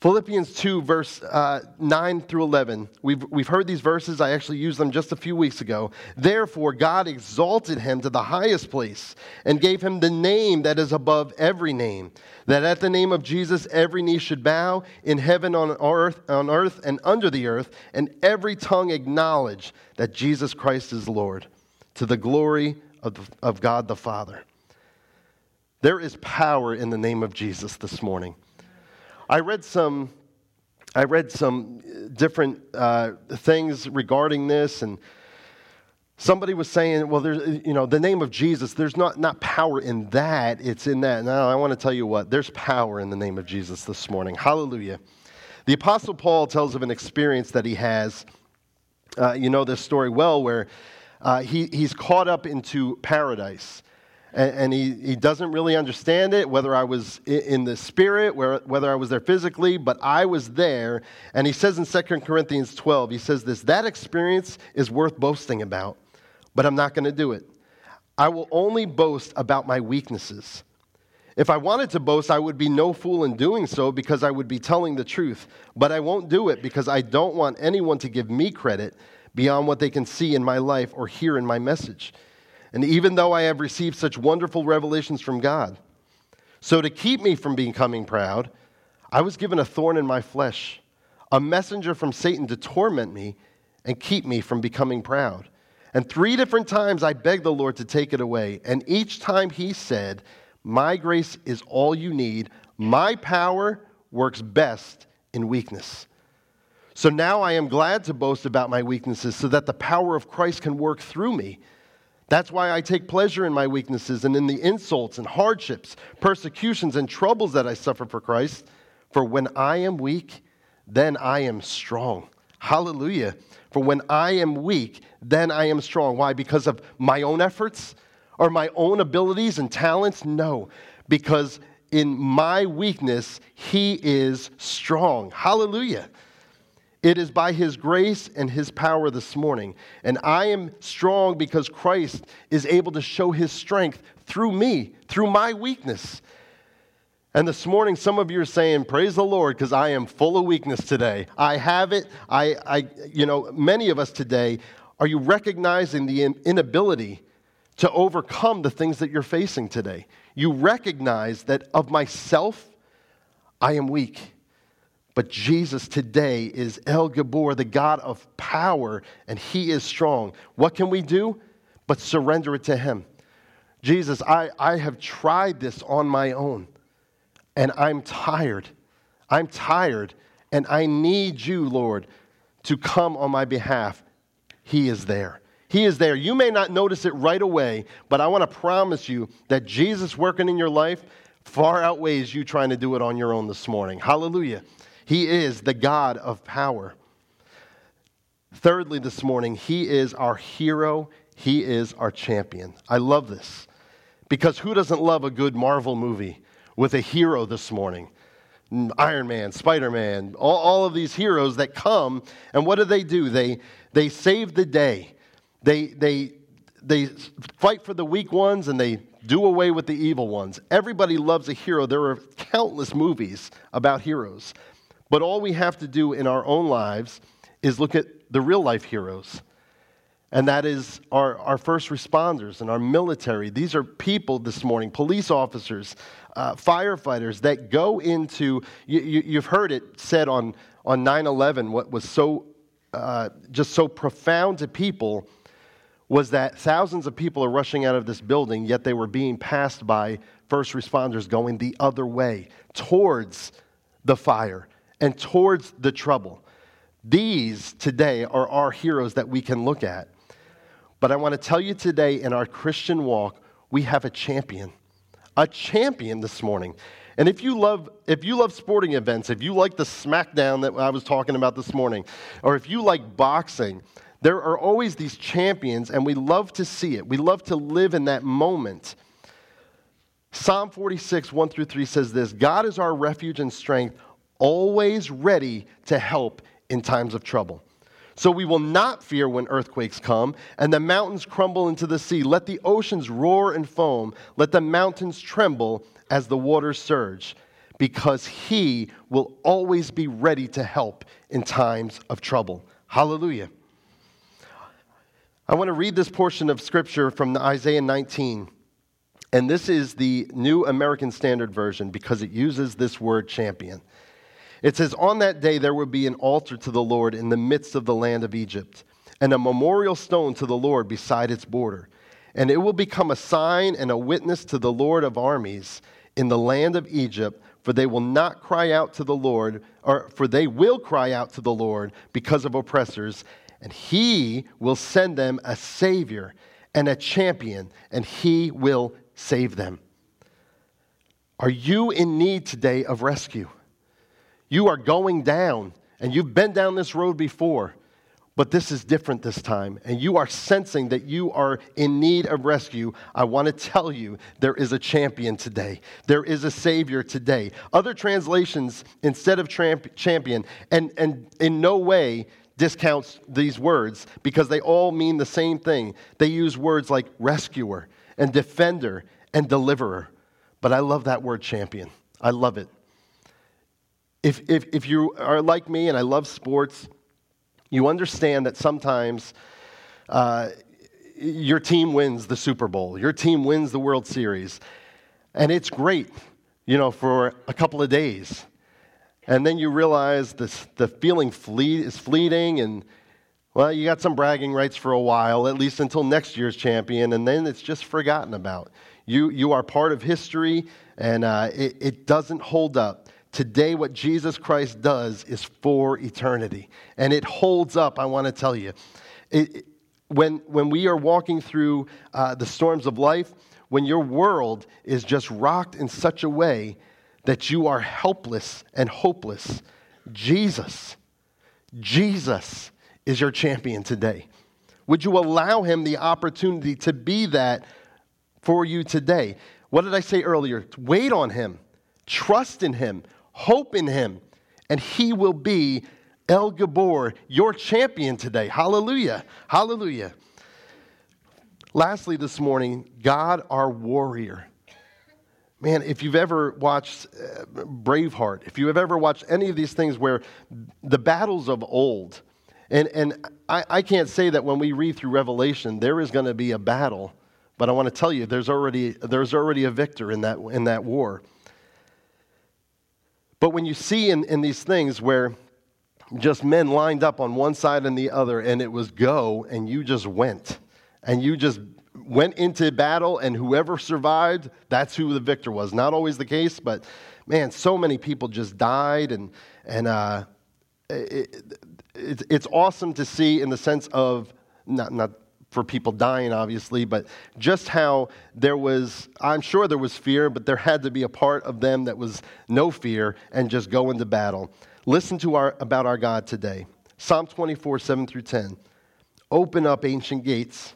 [SPEAKER 3] Philippians 2, verse uh, 9 through 11. We've, we've heard these verses. I actually used them just a few weeks ago. Therefore, God exalted him to the highest place and gave him the name that is above every name, that at the name of Jesus every knee should bow in heaven, on earth, on earth and under the earth, and every tongue acknowledge that Jesus Christ is Lord, to the glory of, the, of God the Father. There is power in the name of Jesus this morning. I read some, I read some different uh, things regarding this, and somebody was saying, well, there's, you know, the name of Jesus, there's not, not power in that, it's in that. Now, I want to tell you what, there's power in the name of Jesus this morning. Hallelujah. The Apostle Paul tells of an experience that he has. Uh, you know this story well, where uh, he, he's caught up into paradise and, and he, he doesn't really understand it, whether I was in the spirit, whether I was there physically, but I was there. And he says in 2 Corinthians 12, he says this that experience is worth boasting about, but I'm not going to do it. I will only boast about my weaknesses. If I wanted to boast, I would be no fool in doing so because I would be telling the truth. But I won't do it because I don't want anyone to give me credit beyond what they can see in my life or hear in my message and even though I have received such wonderful revelations from God. So, to keep me from becoming proud, I was given a thorn in my flesh, a messenger from Satan to torment me and keep me from becoming proud. And three different times I begged the Lord to take it away. And each time he said, My grace is all you need. My power works best in weakness. So now I am glad to boast about my weaknesses so that the power of Christ can work through me. That's why I take pleasure in my weaknesses and in the insults and hardships, persecutions and troubles that I suffer for Christ. For when I am weak, then I am strong. Hallelujah. For when I am weak, then I am strong. Why? Because of my own efforts or my own abilities and talents? No, because in my weakness, He is strong. Hallelujah. It is by his grace and his power this morning. And I am strong because Christ is able to show his strength through me, through my weakness. And this morning, some of you are saying, Praise the Lord, because I am full of weakness today. I have it. I, I, you know, many of us today, are you recognizing the inability to overcome the things that you're facing today? You recognize that of myself, I am weak. But Jesus today is El Gibor, the God of power, and He is strong. What can we do? But surrender it to Him. Jesus, I, I have tried this on my own and I'm tired. I'm tired, and I need you, Lord, to come on my behalf. He is there. He is there. You may not notice it right away, but I want to promise you that Jesus working in your life far outweighs you trying to do it on your own this morning. Hallelujah. He is the God of power. Thirdly, this morning, He is our hero, He is our champion. I love this because who doesn't love a good Marvel movie? with a hero this morning. Iron Man, Spider Man, all, all of these heroes that come, and what do they do? They, they save the day. They, they, they fight for the weak ones and they do away with the evil ones. Everybody loves a hero. There are countless movies about heroes. But all we have to do in our own lives is look at the real life heroes. And that is our, our first responders and our military. These are people this morning, police officers, uh, firefighters that go into, you, you, have heard it said on, on 9 11, what was so, uh, just so profound to people was that thousands of people are rushing out of this building, yet they were being passed by first responders going the other way, towards the fire and towards the trouble. These today are our heroes that we can look at. But I want to tell you today in our Christian walk, we have a champion a champion this morning. And if you love if you love sporting events, if you like the smackdown that I was talking about this morning, or if you like boxing, there are always these champions and we love to see it. We love to live in that moment. Psalm 46, 1 through 3 says this God is our refuge and strength, always ready to help in times of trouble. So we will not fear when earthquakes come and the mountains crumble into the sea. Let the oceans roar and foam. Let the mountains tremble as the waters surge, because he will always be ready to help in times of trouble. Hallelujah. I want to read this portion of scripture from Isaiah 19. And this is the New American Standard Version because it uses this word champion. It says, On that day there will be an altar to the Lord in the midst of the land of Egypt, and a memorial stone to the Lord beside its border. And it will become a sign and a witness to the Lord of armies in the land of Egypt, for they will not cry out to the Lord, or for they will cry out to the Lord because of oppressors, and he will send them a savior and a champion, and he will save them. Are you in need today of rescue? You are going down, and you've been down this road before, but this is different this time, and you are sensing that you are in need of rescue. I want to tell you there is a champion today, there is a Savior today. Other translations, instead of tramp- champion, and, and in no way discounts these words because they all mean the same thing. They use words like rescuer and defender and deliverer. But I love that word champion. I love it if, if, if you are like me and I love sports, you understand that sometimes uh, your team wins the Super Bowl, your team wins the World Series, and it's great, you know, for a couple of days. And then you realize this, the feeling fleet, is fleeting, and well, you got some bragging rights for a while, at least until next year's champion, and then it's just forgotten about. You, you are part of history, and uh, it, it doesn't hold up. Today, what Jesus Christ does is for eternity. And it holds up, I want to tell you. It, when, when we are walking through uh, the storms of life, when your world is just rocked in such a way that you are helpless and hopeless, Jesus, Jesus is your champion today. Would you allow him the opportunity to be that for you today? What did I say earlier? Wait on him, trust in him, Hope in him, and he will be El Gibor, your champion today. Hallelujah. Hallelujah. Lastly, this morning, God our warrior. Man, if you've ever watched uh, Braveheart, if you have ever watched any of these things where the battles of old, and, and I, I can't say that when we read through Revelation, there is going to be a battle, but I want to tell you, there's already, there's already a victor in that, in that war. But when you see in, in these things where just men lined up on one side and the other, and it was go, and you just went, and you just went into battle, and whoever survived, that's who the victor was. Not always the case, but man, so many people just died, and, and uh, it, it, it's awesome to see in the sense of not, not for people dying, obviously, but just how there was, I'm sure there was fear, but there had to be a part of them that was no fear and just go into battle. Listen to our, about our God today. Psalm 24, 7 through 10. Open up ancient gates,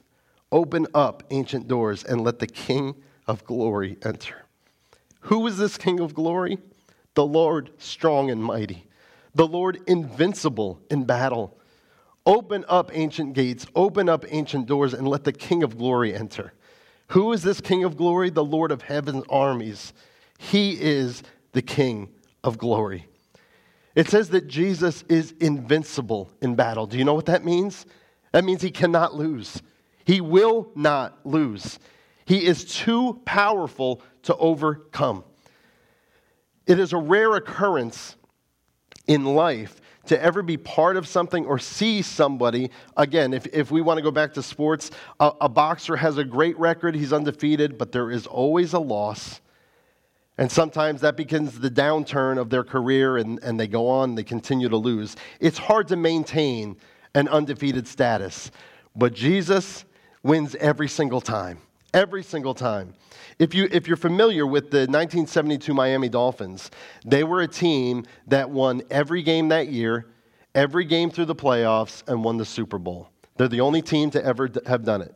[SPEAKER 3] open up ancient doors, and let the King of glory enter. Who is this King of glory? The Lord strong and mighty, the Lord invincible in battle. Open up ancient gates, open up ancient doors, and let the King of glory enter. Who is this King of glory? The Lord of heaven's armies. He is the King of glory. It says that Jesus is invincible in battle. Do you know what that means? That means he cannot lose. He will not lose. He is too powerful to overcome. It is a rare occurrence in life to ever be part of something or see somebody. Again, if, if we want to go back to sports, a, a boxer has a great record, he's undefeated, but there is always a loss. And sometimes that becomes the downturn of their career and, and they go on, they continue to lose. It's hard to maintain an undefeated status, but Jesus wins every single time. Every single time. If, you, if you're familiar with the 1972 Miami Dolphins, they were a team that won every game that year, every game through the playoffs, and won the Super Bowl. They're the only team to ever have done it.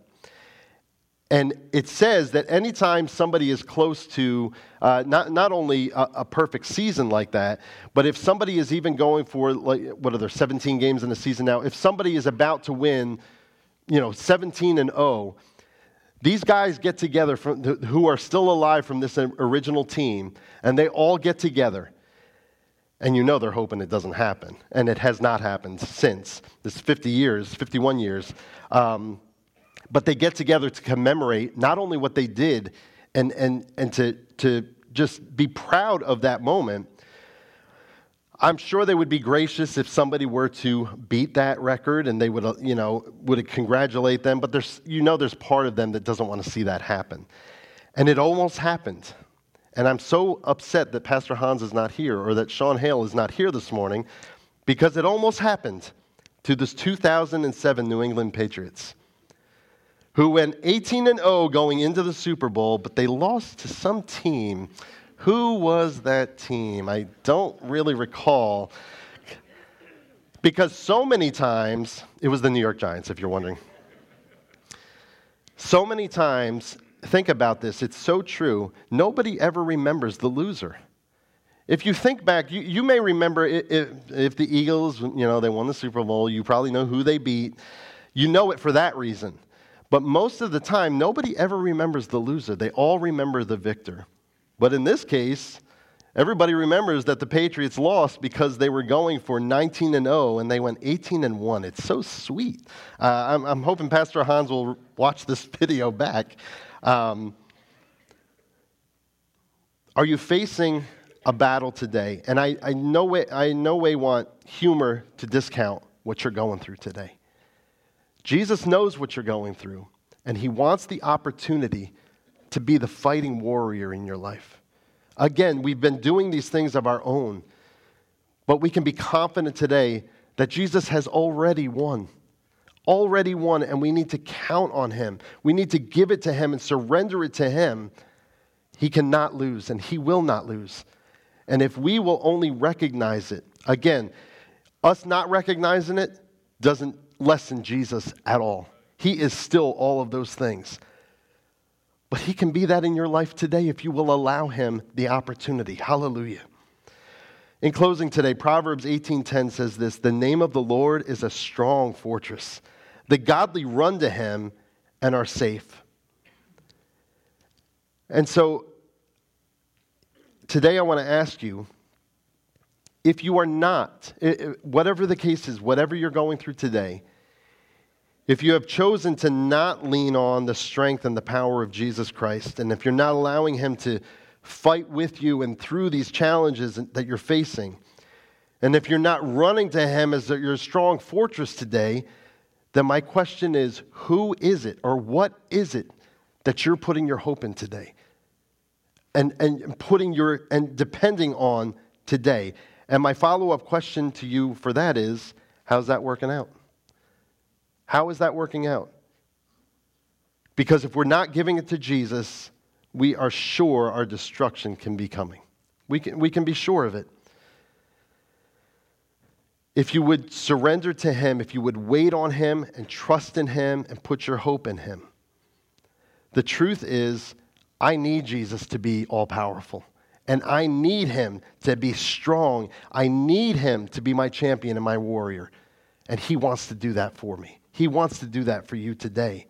[SPEAKER 3] And it says that anytime somebody is close to uh, not, not only a, a, perfect season like that, but if somebody is even going for, like, what are there, 17 games in the season now? If somebody is about to win, you know, 17 and 0, these guys get together from who are still alive from this original team, and they all get together. And you know they're hoping it doesn't happen. And it has not happened since. This 50 years, 51 years. Um, but they get together to commemorate not only what they did and, and, and to, to just be proud of that moment. I'm sure they would be gracious if somebody were to beat that record and they would, uh, you know, would congratulate them, but there's, you know there's part of them that doesn't want to see that happen. And it almost happened. And I'm so upset that Pastor Hans is not here or that Sean Hale is not here this morning because it almost happened to this 2007 New England Patriots who went 18 and 0 going into the Super Bowl, but they lost to some team. Who was that team? I don't really recall. Because so many times, it was the New York Giants, if you're wondering. So many times, think about this, it's so true. Nobody ever remembers the loser. If you think back, you, you may remember if, if the Eagles, you know, they won the Super Bowl, you probably know who they beat. You know it for that reason. But most of the time, nobody ever remembers the loser. They all remember the victor. But in this case, everybody remembers that the Patriots lost because they were going for 19 and 0 and they went 18 and 1. It's so sweet. Uh, I'm, I'm, hoping Pastor Hans will watch this video back. Um, are you facing a battle today? And I, I, no way, I no way want humor to discount what you're going through today. Jesus knows what you're going through, and he wants the opportunity to be the fighting warrior in your life. Again, we've been doing these things of our own, but we can be confident today that Jesus has already won. Already won, and we need to count on him. We need to give it to him and surrender it to him. He cannot lose, and he will not lose. And if we will only recognize it, again, us not recognizing it doesn't lessen Jesus at all. He is still all of those things. But He can be that in your life today if you will allow Him the opportunity. Hallelujah. In closing today, Proverbs 18:10 says this, "The name of the Lord is a strong fortress. The godly run to him and are safe." And so today I want to ask you if you are not, whatever the case is, whatever you're going through today, if you have chosen to not lean on the strength and the power of Jesus Christ, and if you're not allowing Him to fight with you and through these challenges that you're facing, and if you're not running to Him as your strong fortress today, then my question is who is it or what is it that you're putting your hope in today? And, and putting your and depending on today. And my follow up question to you for that is how's that working out? How is that working out? Because if we're not giving it to Jesus, we are sure our destruction can be coming. We can, we can be sure of it. If you would surrender to Him, if you would wait on Him and trust in Him and put your hope in Him, the truth is, I need Jesus to be all powerful. And I need Him to be strong. I need Him to be my champion and my warrior. And He wants to do that for me. He wants to do that for you today.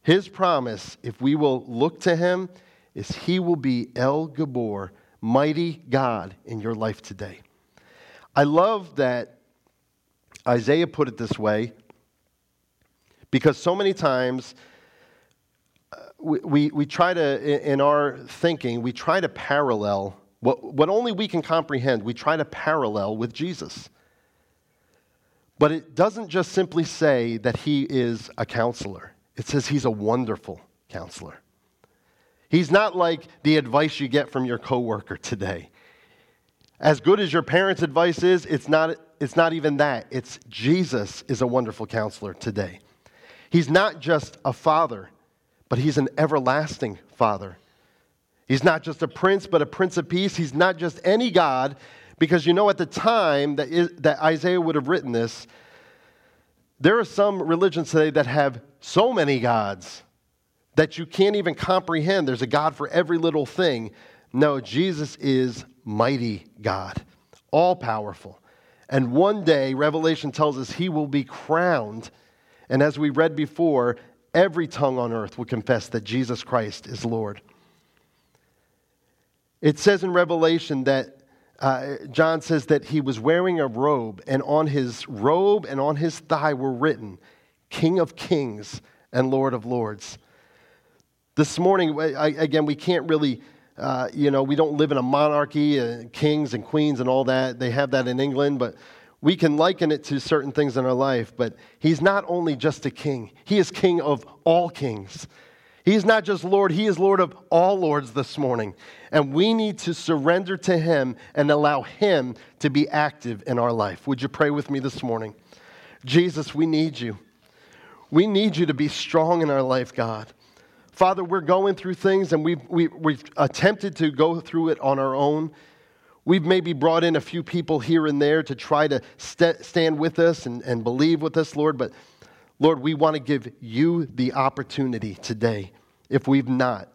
[SPEAKER 3] His promise, if we will look to him, is he will be El Gibor, mighty God in your life today. I love that Isaiah put it this way because so many times uh, we, we, we, try to, in our thinking, we try to parallel what, what only we can comprehend, we try to parallel with Jesus. But it doesn't just simply say that he is a counselor, it says he's a wonderful counselor. He's not like the advice you get from your coworker today. As good as your parents' advice is, it's not, it's not even that. It's Jesus is a wonderful counselor today. He's not just a father, but he's an everlasting father. He's not just a prince, but a prince of peace. He's not just any God, because you know, at the time that, is, that Isaiah would have written this, there are some religions today that have so many gods that you can't even comprehend. There's a God for every little thing. No, Jesus is mighty God, all powerful. And one day, Revelation tells us he will be crowned. And as we read before, every tongue on earth will confess that Jesus Christ is Lord. It says in Revelation that uh, John says that he was wearing a robe, and on his robe and on his thigh were written, King of Kings and Lord of Lords. This morning, I, again, we can't really, uh, you know, we don't live in a monarchy, uh, kings and queens and all that. They have that in England, but we can liken it to certain things in our life. But he's not only just a king, he is king of all kings. He's not just Lord, He is Lord of all Lords this morning. And we need to surrender to Him and allow Him to be active in our life. Would you pray with me this morning? Jesus, we need you. We need you to be strong in our life, God. Father, we're going through things and we've, we, have we have attempted to go through it on our own. We've maybe brought in a few people here and there to try to st- stand with us and, and believe with us, Lord, but Lord, we want to give you the opportunity today if we've not.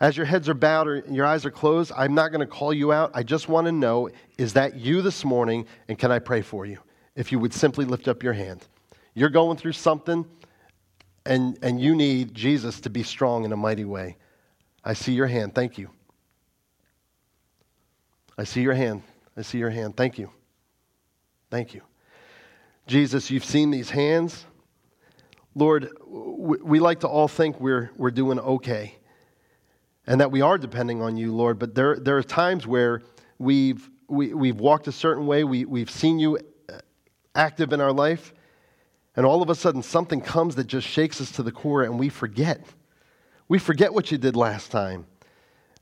[SPEAKER 3] As your heads are bowed or your eyes are closed, I'm not going to call you out. I just want to know is that you this morning, and can I pray for you? If you would simply lift up your hand. You're going through something, and, and you need Jesus to be strong in a mighty way. I see your hand. Thank you. I see your hand. I see your hand. Thank you. Thank you. Jesus, you've seen these hands. Lord, we like to all think we're, we're doing okay and that we are depending on you, Lord, but there, there are times where we've, we, we've walked a certain way, we, we've seen you active in our life, and all of a sudden something comes that just shakes us to the core and we forget. We forget what you did last time.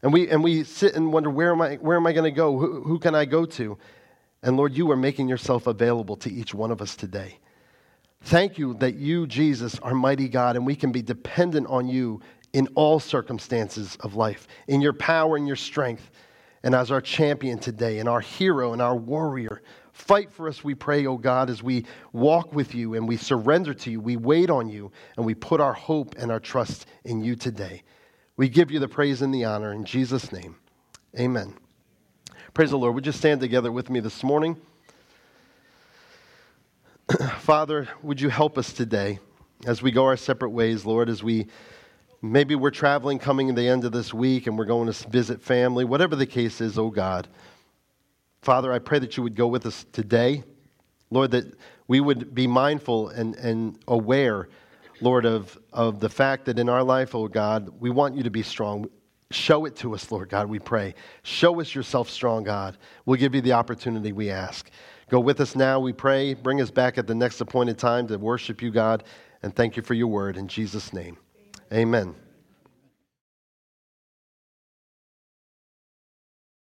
[SPEAKER 3] And we, and we sit and wonder, where am I, where am I going to go? Who, who can I go to? And Lord, you are making yourself available to each one of us today. Thank you that you, Jesus, are mighty God, and we can be dependent on you in all circumstances of life, in your power and your strength, and as our champion today, and our hero and our warrior. Fight for us, we pray, O oh God, as we walk with you and we surrender to you, we wait on you, and we put our hope and our trust in you today. We give you the praise and the honor in Jesus' name. Amen. Praise the Lord. Would you stand together with me this morning? Father, would you help us today as we go our separate ways, Lord, as we maybe we're traveling coming in the end of this week and we're going to visit family, whatever the case is, oh God. Father, I pray that you would go with us today. Lord, that we would be mindful and, and aware, Lord, of, of the fact that in our life, oh God, we want you to be strong. Show it to us, Lord God, we pray. Show us yourself strong, God. We'll give you the opportunity we ask. Go with us now, we pray. Bring us back at the next appointed time to worship you, God, and thank you for your word. In Jesus' name, amen.